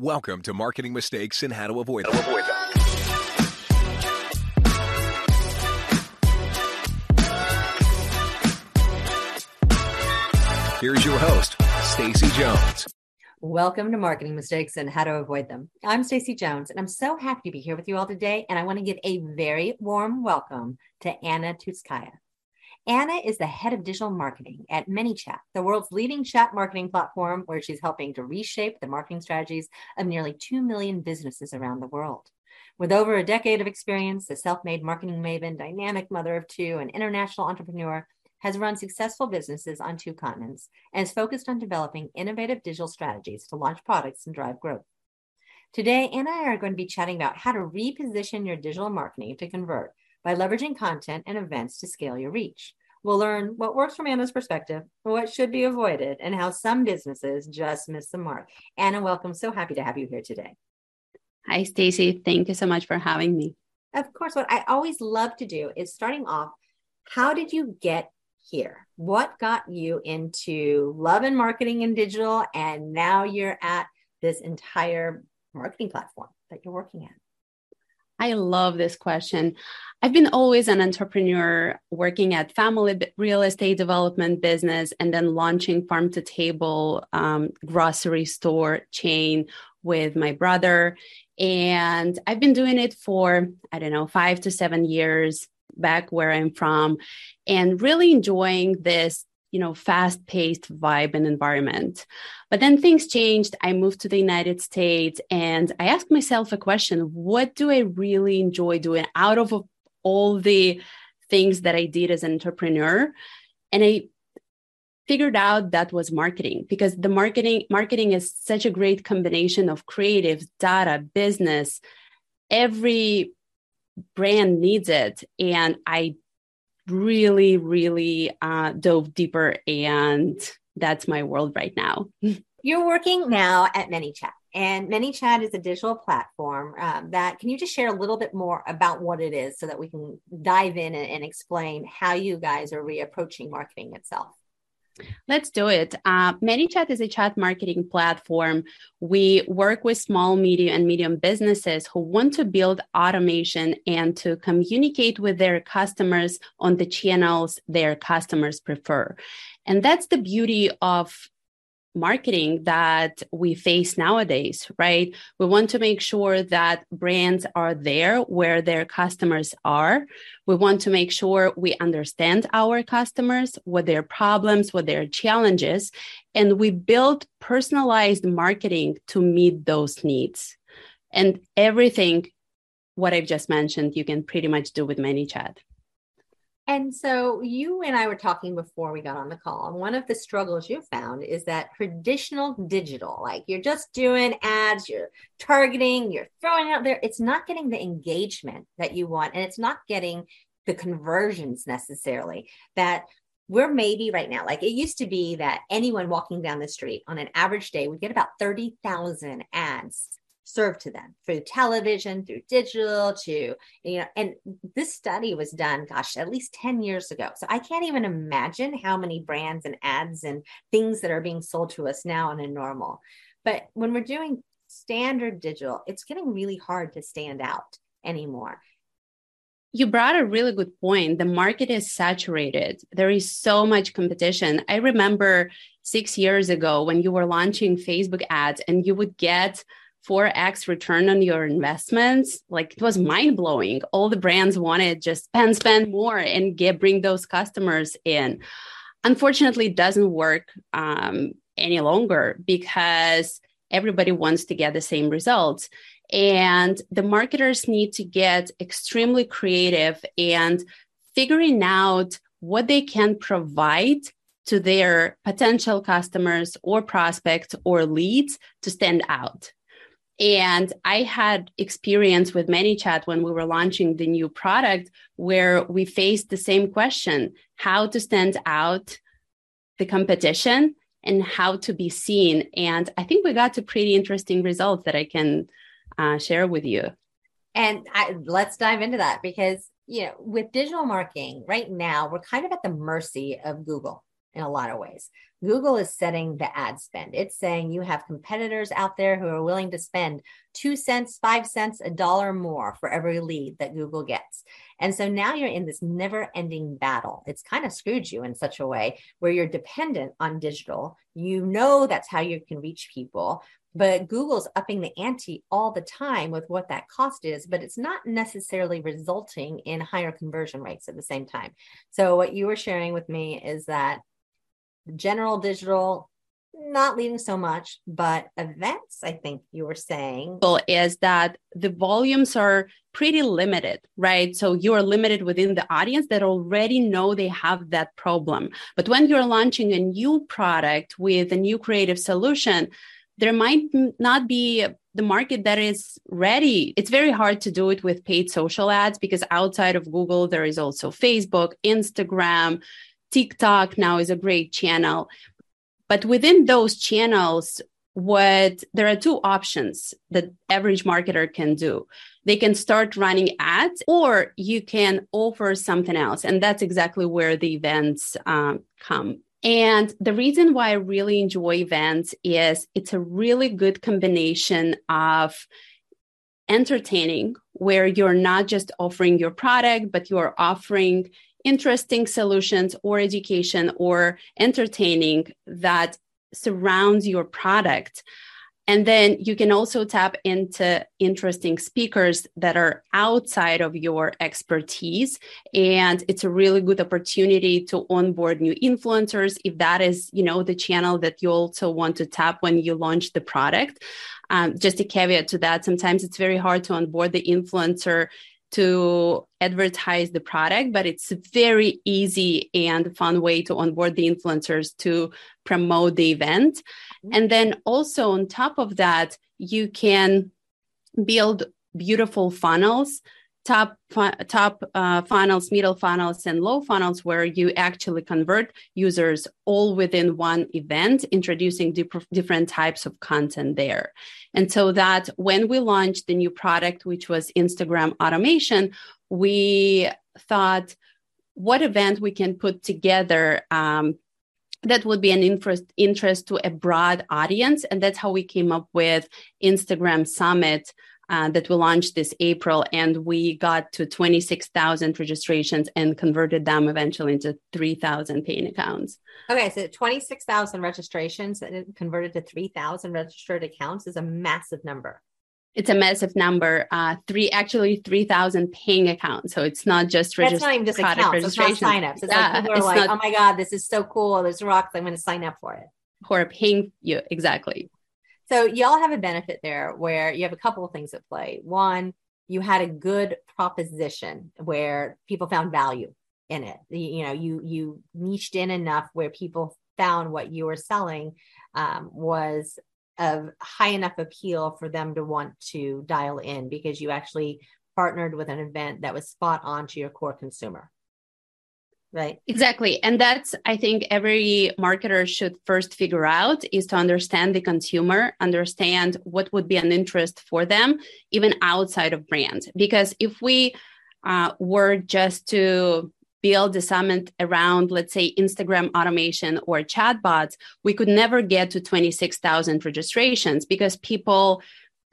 Welcome to Marketing Mistakes and How to Avoid Them. Here's your host, Stacy Jones. Welcome to Marketing Mistakes and How to Avoid Them. I'm Stacy Jones, and I'm so happy to be here with you all today. And I want to give a very warm welcome to Anna Tutskaya. Anna is the head of digital marketing at ManyChat, the world's leading chat marketing platform, where she's helping to reshape the marketing strategies of nearly 2 million businesses around the world. With over a decade of experience, the self made marketing maven, dynamic mother of two, and international entrepreneur has run successful businesses on two continents and is focused on developing innovative digital strategies to launch products and drive growth. Today, Anna and I are going to be chatting about how to reposition your digital marketing to convert by leveraging content and events to scale your reach. We'll learn what works from Anna's perspective, what should be avoided, and how some businesses just miss the mark. Anna, welcome. So happy to have you here today. Hi, Stacy. Thank you so much for having me. Of course, what I always love to do is starting off, how did you get here? What got you into love and marketing and digital? And now you're at this entire marketing platform that you're working at. I love this question. I've been always an entrepreneur working at family real estate development business and then launching farm to table um, grocery store chain with my brother. And I've been doing it for, I don't know, five to seven years back where I'm from and really enjoying this you know fast paced vibe and environment. But then things changed. I moved to the united states and i asked myself a question what do i really enjoy doing out of all the things that i did as an entrepreneur? And i figured out that was marketing because the marketing marketing is such a great combination of creative data business. Every brand needs it and i really, really uh, dove deeper. And that's my world right now. You're working now at ManyChat, and ManyChat is a digital platform um, that can you just share a little bit more about what it is so that we can dive in and, and explain how you guys are reapproaching marketing itself? Let's do it. Uh, ManyChat is a chat marketing platform. We work with small, medium, and medium businesses who want to build automation and to communicate with their customers on the channels their customers prefer. And that's the beauty of marketing that we face nowadays, right? We want to make sure that brands are there where their customers are. We want to make sure we understand our customers, what their problems, what their challenges, and we build personalized marketing to meet those needs. And everything what I've just mentioned, you can pretty much do with ManyChat. And so you and I were talking before we got on the call, and one of the struggles you found is that traditional digital, like you're just doing ads, you're targeting, you're throwing out there, it's not getting the engagement that you want, and it's not getting the conversions necessarily that we're maybe right now. Like it used to be that anyone walking down the street on an average day would get about 30,000 ads served to them through television, through digital, to, you know, and this study was done, gosh, at least 10 years ago. So I can't even imagine how many brands and ads and things that are being sold to us now on a normal. But when we're doing standard digital, it's getting really hard to stand out anymore. You brought a really good point. The market is saturated. There is so much competition. I remember six years ago when you were launching Facebook ads and you would get 4x return on your investments. Like it was mind blowing all the brands wanted just spend spend more and get bring those customers in. Unfortunately it doesn't work um, any longer because everybody wants to get the same results. And the marketers need to get extremely creative and figuring out what they can provide to their potential customers or prospects or leads to stand out and I had experience with ManyChat when we were launching the new product where we faced the same question how to stand out the competition and how to be seen. And I think we got to pretty interesting results that I can uh, share with you. And I, let's dive into that because, you know, with digital marketing right now, we're kind of at the mercy of Google in a lot of ways. Google is setting the ad spend. It's saying you have competitors out there who are willing to spend two cents, five cents, a dollar more for every lead that Google gets. And so now you're in this never ending battle. It's kind of screwed you in such a way where you're dependent on digital. You know that's how you can reach people, but Google's upping the ante all the time with what that cost is, but it's not necessarily resulting in higher conversion rates at the same time. So, what you were sharing with me is that general digital not leading so much, but events, I think you were saying. Is that the volumes are pretty limited, right? So you are limited within the audience that already know they have that problem. But when you're launching a new product with a new creative solution, there might not be the market that is ready. It's very hard to do it with paid social ads because outside of Google, there is also Facebook, Instagram, TikTok now is a great channel. But within those channels, what there are two options that average marketer can do. They can start running ads, or you can offer something else, and that's exactly where the events um, come. And the reason why I really enjoy events is it's a really good combination of entertaining, where you're not just offering your product, but you're offering interesting solutions or education or entertaining that surrounds your product. And then you can also tap into interesting speakers that are outside of your expertise. And it's a really good opportunity to onboard new influencers if that is, you know, the channel that you also want to tap when you launch the product. Um, just a caveat to that, sometimes it's very hard to onboard the influencer to advertise the product, but it's a very easy and fun way to onboard the influencers to promote the event. Mm-hmm. And then also on top of that, you can build beautiful funnels top top uh, funnels middle funnels and low funnels where you actually convert users all within one event introducing dip- different types of content there. And so that when we launched the new product which was instagram automation we thought what event we can put together um, that would be an interest interest to a broad audience. And that's how we came up with instagram summit uh, that we launched this April, and we got to 26,000 registrations and converted them eventually into 3,000 paying accounts. Okay, so 26,000 registrations and converted to 3,000 registered accounts is a massive number. It's a massive number. Uh, three actually 3,000 paying accounts. So it's not just regist- That's not even just accounts. It's not signups. It's yeah, like people are like, not- oh my God, this is so cool. This rocks. I'm going to sign up for it. Who are paying you. Exactly. So y'all have a benefit there where you have a couple of things at play. One, you had a good proposition where people found value in it. You know, you you niched in enough where people found what you were selling um, was of high enough appeal for them to want to dial in because you actually partnered with an event that was spot on to your core consumer. Right. Exactly. And that's, I think, every marketer should first figure out is to understand the consumer, understand what would be an interest for them, even outside of brands. Because if we uh, were just to build a summit around, let's say, Instagram automation or chatbots, we could never get to 26,000 registrations because people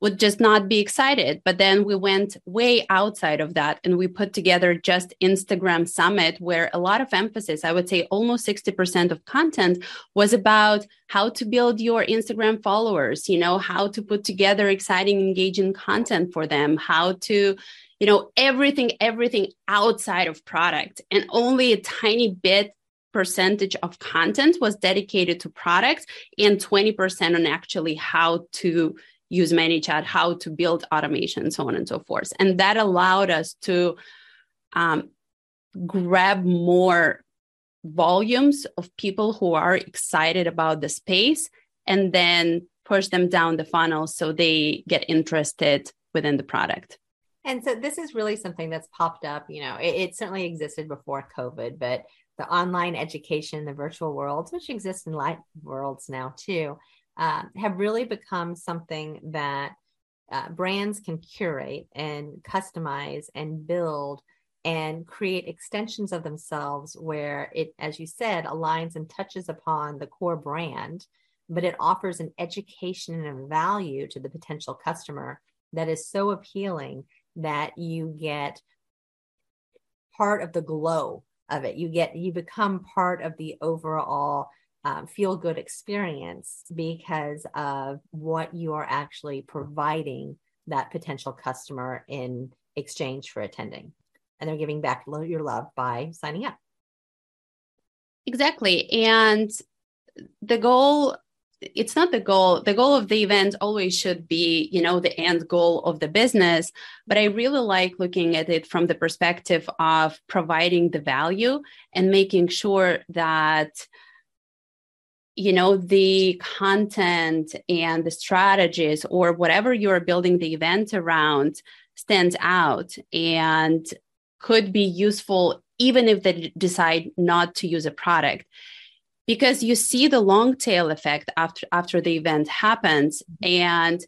would just not be excited. But then we went way outside of that and we put together just Instagram Summit, where a lot of emphasis, I would say almost 60% of content was about how to build your Instagram followers, you know, how to put together exciting, engaging content for them, how to, you know, everything, everything outside of product. And only a tiny bit percentage of content was dedicated to products and 20% on actually how to use ManyChat, how to build automation, so on and so forth. And that allowed us to um, grab more volumes of people who are excited about the space and then push them down the funnel so they get interested within the product. And so this is really something that's popped up. You know, it, it certainly existed before COVID, but the online education, the virtual worlds, which exist in live worlds now too, uh, have really become something that uh, brands can curate and customize and build and create extensions of themselves where it, as you said, aligns and touches upon the core brand, but it offers an education and a value to the potential customer that is so appealing that you get part of the glow of it. You get, you become part of the overall um, feel good experience because of what you are actually providing that potential customer in exchange for attending and they're giving back your love by signing up. Exactly. And the goal it's not the goal the goal of the event always should be you know the end goal of the business but i really like looking at it from the perspective of providing the value and making sure that you know the content and the strategies or whatever you're building the event around stands out and could be useful even if they decide not to use a product. Because you see the long tail effect after after the event happens mm-hmm. and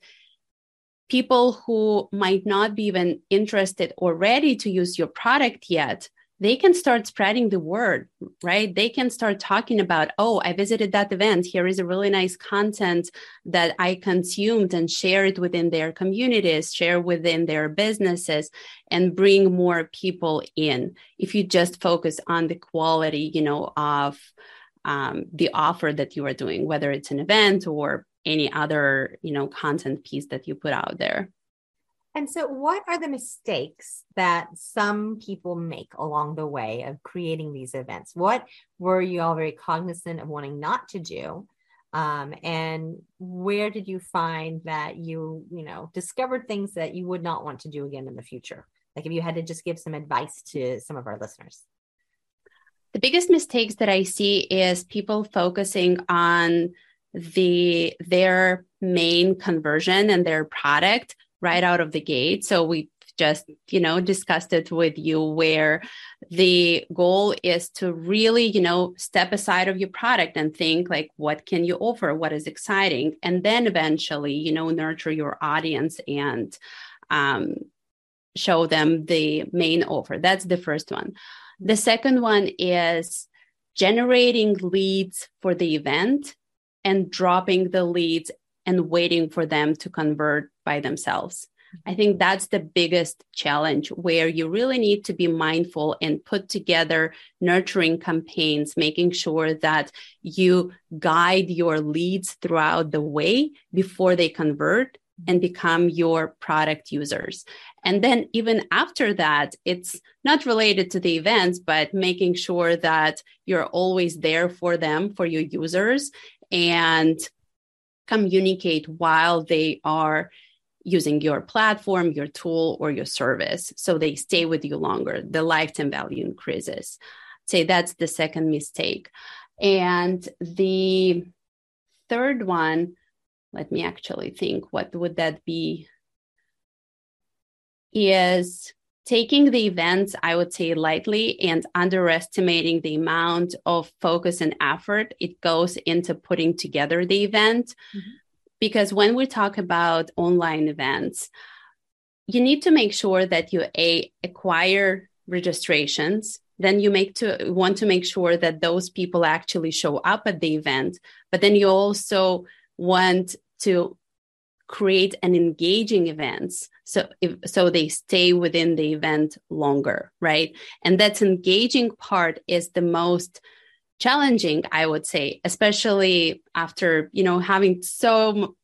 people who might not be even interested or ready to use your product yet they can start spreading the word, right? They can start talking about, oh, I visited that event. Here is a really nice content that I consumed and shared within their communities, share within their businesses, and bring more people in. If you just focus on the quality, you know, of um, the offer that you are doing, whether it's an event or any other, you know, content piece that you put out there. And so, what are the mistakes that some people make along the way of creating these events? What were you all very cognizant of wanting not to do? Um, and where did you find that you, you know, discovered things that you would not want to do again in the future? Like if you had to just give some advice to some of our listeners. The biggest mistakes that I see is people focusing on the their main conversion and their product right out of the gate. So we just, you know, discussed it with you where the goal is to really, you know, step aside of your product and think like, what can you offer? What is exciting? And then eventually, you know, nurture your audience and um, show them the main offer. That's the first one. The second one is generating leads for the event and dropping the leads and waiting for them to convert by themselves. I think that's the biggest challenge where you really need to be mindful and put together nurturing campaigns, making sure that you guide your leads throughout the way before they convert and become your product users. And then, even after that, it's not related to the events, but making sure that you're always there for them, for your users, and communicate while they are using your platform, your tool, or your service. So they stay with you longer. The lifetime value increases. Say that's the second mistake. And the third one, let me actually think, what would that be? Is taking the events, I would say, lightly and underestimating the amount of focus and effort it goes into putting together the event. Mm-hmm because when we talk about online events you need to make sure that you a acquire registrations then you make to want to make sure that those people actually show up at the event but then you also want to create an engaging events so if, so they stay within the event longer right? And that's engaging part is the most challenging i would say especially after you know having so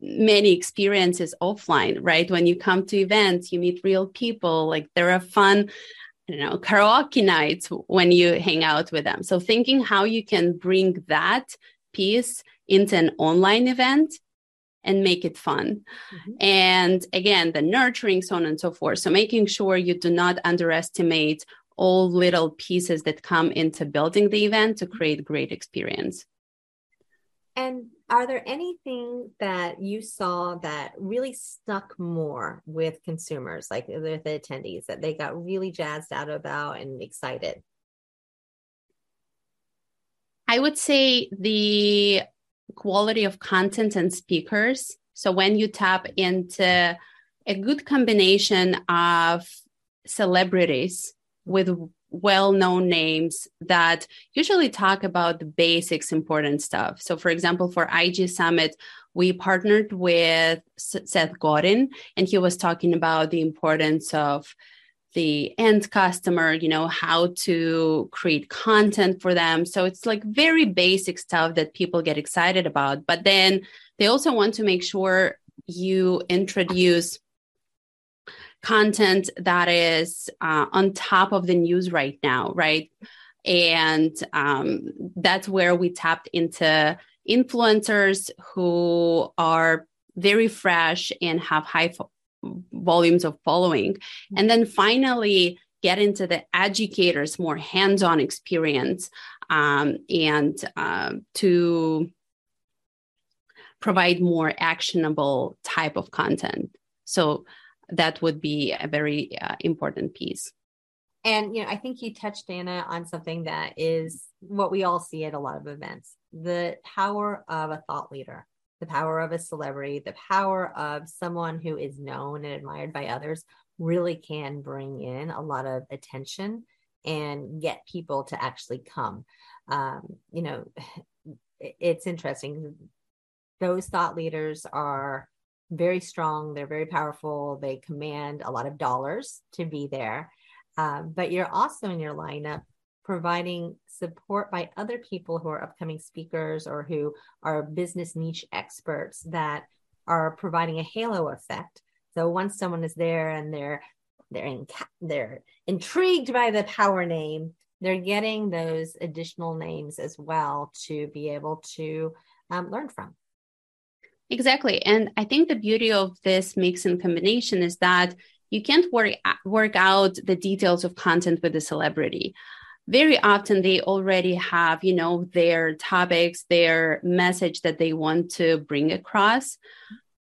many experiences offline right when you come to events you meet real people like there are fun you know karaoke nights when you hang out with them so thinking how you can bring that piece into an online event and make it fun. Mm-hmm. And again, the nurturing, so on and so forth. So making sure you do not underestimate all little pieces that come into building the event to create great experience. And are there anything that you saw that really stuck more with consumers, like the, the attendees, that they got really jazzed out about and excited? I would say the quality of content and speakers. So when you tap into a good combination of celebrities with well known names that usually talk about the basics, important stuff. So, for example, for IG Summit, we partnered with Seth Godin, and he was talking about the importance of the end customer, you know, how to create content for them. So it's like very basic stuff that people get excited about. But then they also want to make sure you introduce content that is uh, on top of the news right now, right? And um, that's where we tapped into influencers who are very fresh and have high fo- volumes of following. And then finally, get into the educators, more hands on experience, um, and uh, to provide more actionable type of content. So that would be a very uh, important piece. And you know, I think you touched Anna on something that is what we all see at a lot of events: the power of a thought leader, the power of a celebrity, the power of someone who is known and admired by others really can bring in a lot of attention and get people to actually come. Um, you know, it's interesting. Those thought leaders are very strong. They're very powerful. They command a lot of dollars to be there. Um, but you're also in your lineup providing support by other people who are upcoming speakers or who are business niche experts that are providing a halo effect. So once someone is there and they're they're in, they're intrigued by the power name, they're getting those additional names as well to be able to um, learn from. Exactly. And I think the beauty of this mix and combination is that you can't work, uh, work out the details of content with a celebrity. Very often they already have, you know, their topics, their message that they want to bring across.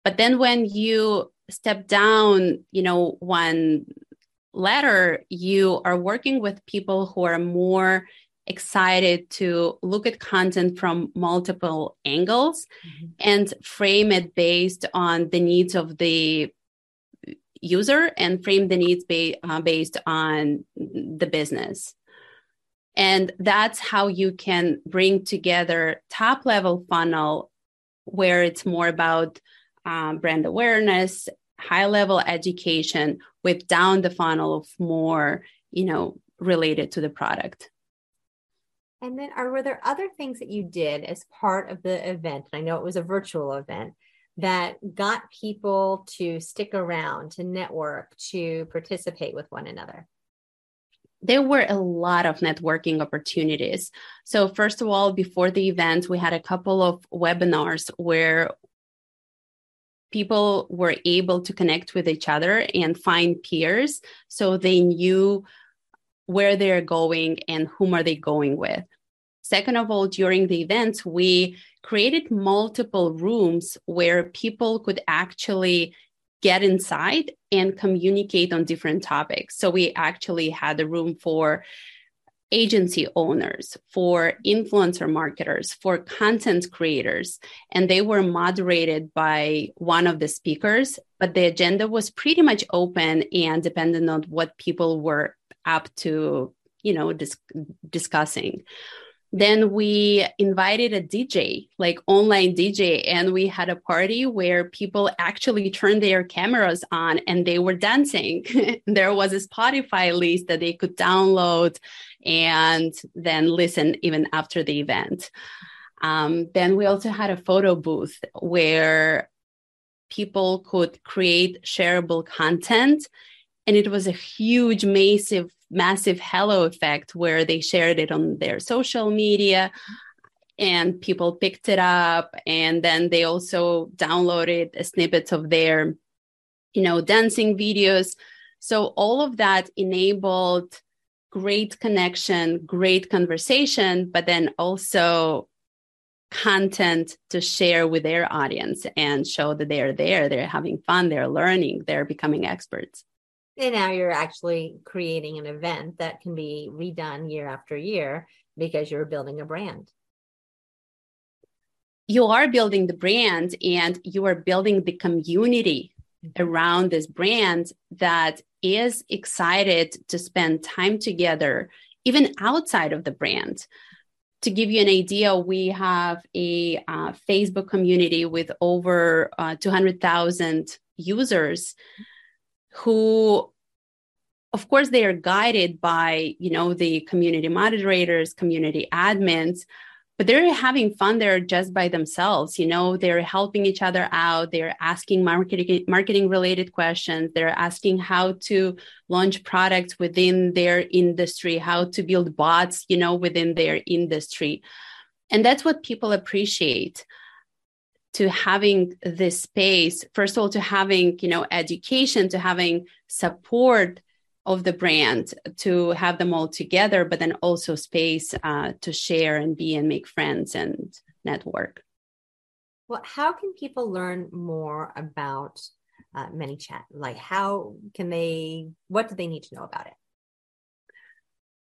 But then when you step down, you know, one letter, you are working with people who are more excited to look at content from multiple angles mm-hmm. and frame it based on the needs of the user and frame the needs ba- uh, based on the business. And that's how you can bring together top level funnel where it's more about um, brand awareness, high level education with down the funnel of more, you know, related to the product. And then, are were there other things that you did as part of the event? And I know it was a virtual event that got people to stick around, to network, to participate with one another. There were a lot of networking opportunities. So, first of all, before the event, we had a couple of webinars where people were able to connect with each other and find peers so they knew where they're going and whom are they going with. Second of all, during the events, we created multiple rooms where people could actually get inside and communicate on different topics. So we actually had a room for agency owners, for influencer marketers, for content creators, and they were moderated by one of the speakers. But the agenda was pretty much open and dependent on what people were up to you know dis- discussing then we invited a DJ, like online DJ, and we had a party where people actually turned their cameras on and they were dancing. there was a Spotify list that they could download and then listen even after the event. Um, then we also had a photo booth where people could create shareable content. And it was a huge, massive massive halo effect where they shared it on their social media and people picked it up. And then they also downloaded snippets of their you know dancing videos. So all of that enabled great connection great conversation but then also content to share with their audience and show that they're there they're having fun they're learning they're becoming experts and now you're actually creating an event that can be redone year after year because you're building a brand. You are building the brand and you are building the community mm-hmm. around this brand that is excited to spend time together, even outside of the brand. To give you an idea, we have a uh, Facebook community with over uh, 200,000 users who of course they are guided by you know the community moderators community admins but they're having fun there just by themselves. You know they're helping each other out. They're asking marketing marketing related questions. They're asking how to launch products within their industry how to build bots you know within their industry. And that's what people appreciate to having this space first of all to having you know education to having support of the brand to have them all together, but then also space uh, to share and be and make friends and network. Well, how can people learn more about uh, ManyChat? Like, how can they, what do they need to know about it?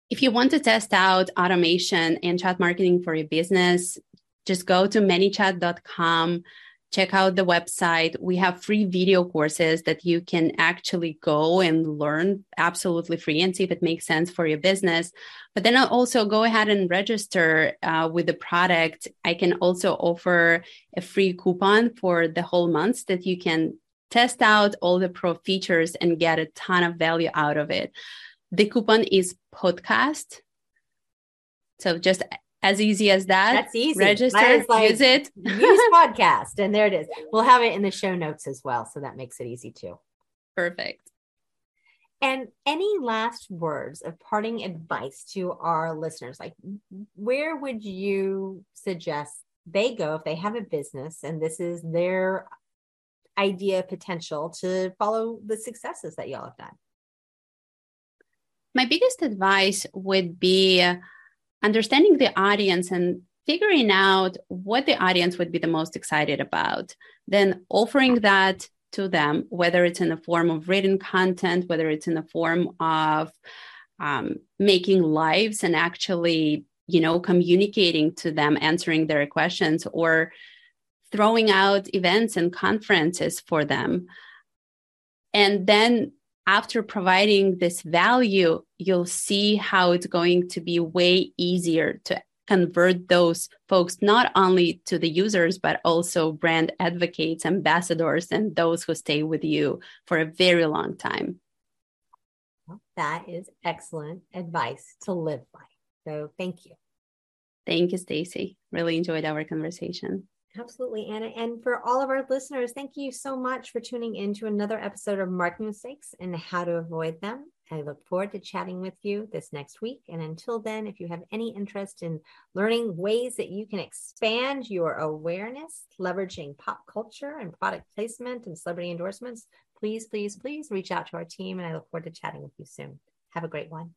If you want to test out automation and chat marketing for your business, just go to manychat.com check out the website. We have free video courses that you can actually go and learn absolutely free and see if it makes sense for your business. But then I'll also go ahead and register uh, with the product. I can also offer a free coupon for the whole month that you can test out all the pro features and get a ton of value out of it. The coupon is podcast. So just as easy as that. That's easy. Register, like, use it. use podcast, and there it is. We'll have it in the show notes as well, so that makes it easy too. Perfect. And any last words of parting advice to our listeners? Like, where would you suggest they go if they have a business and this is their idea potential to follow the successes that y'all have done? My biggest advice would be understanding the audience and figuring out what the audience would be the most excited about, then offering that to them, whether it's in the form of written content, whether it's in the form of um, making lives and actually, you know, communicating to them, answering their questions, or throwing out events and conferences for them. And then after providing this value, you'll see how it's going to be way easier to convert those folks not only to the users, but also brand advocates, ambassadors, and those who stay with you for a very long time. That is excellent advice to live by. So thank you. Thank you, Stacy. Really enjoyed our conversation. Absolutely, Anna. And for all of our listeners, thank you so much for tuning in to another episode of Marketing Mistakes and how to avoid them. I look forward to chatting with you this next week. And until then, if you have any interest in learning ways that you can expand your awareness, leveraging pop culture and product placement and celebrity endorsements, please, please, please reach out to our team. And I look forward to chatting with you soon. Have a great one.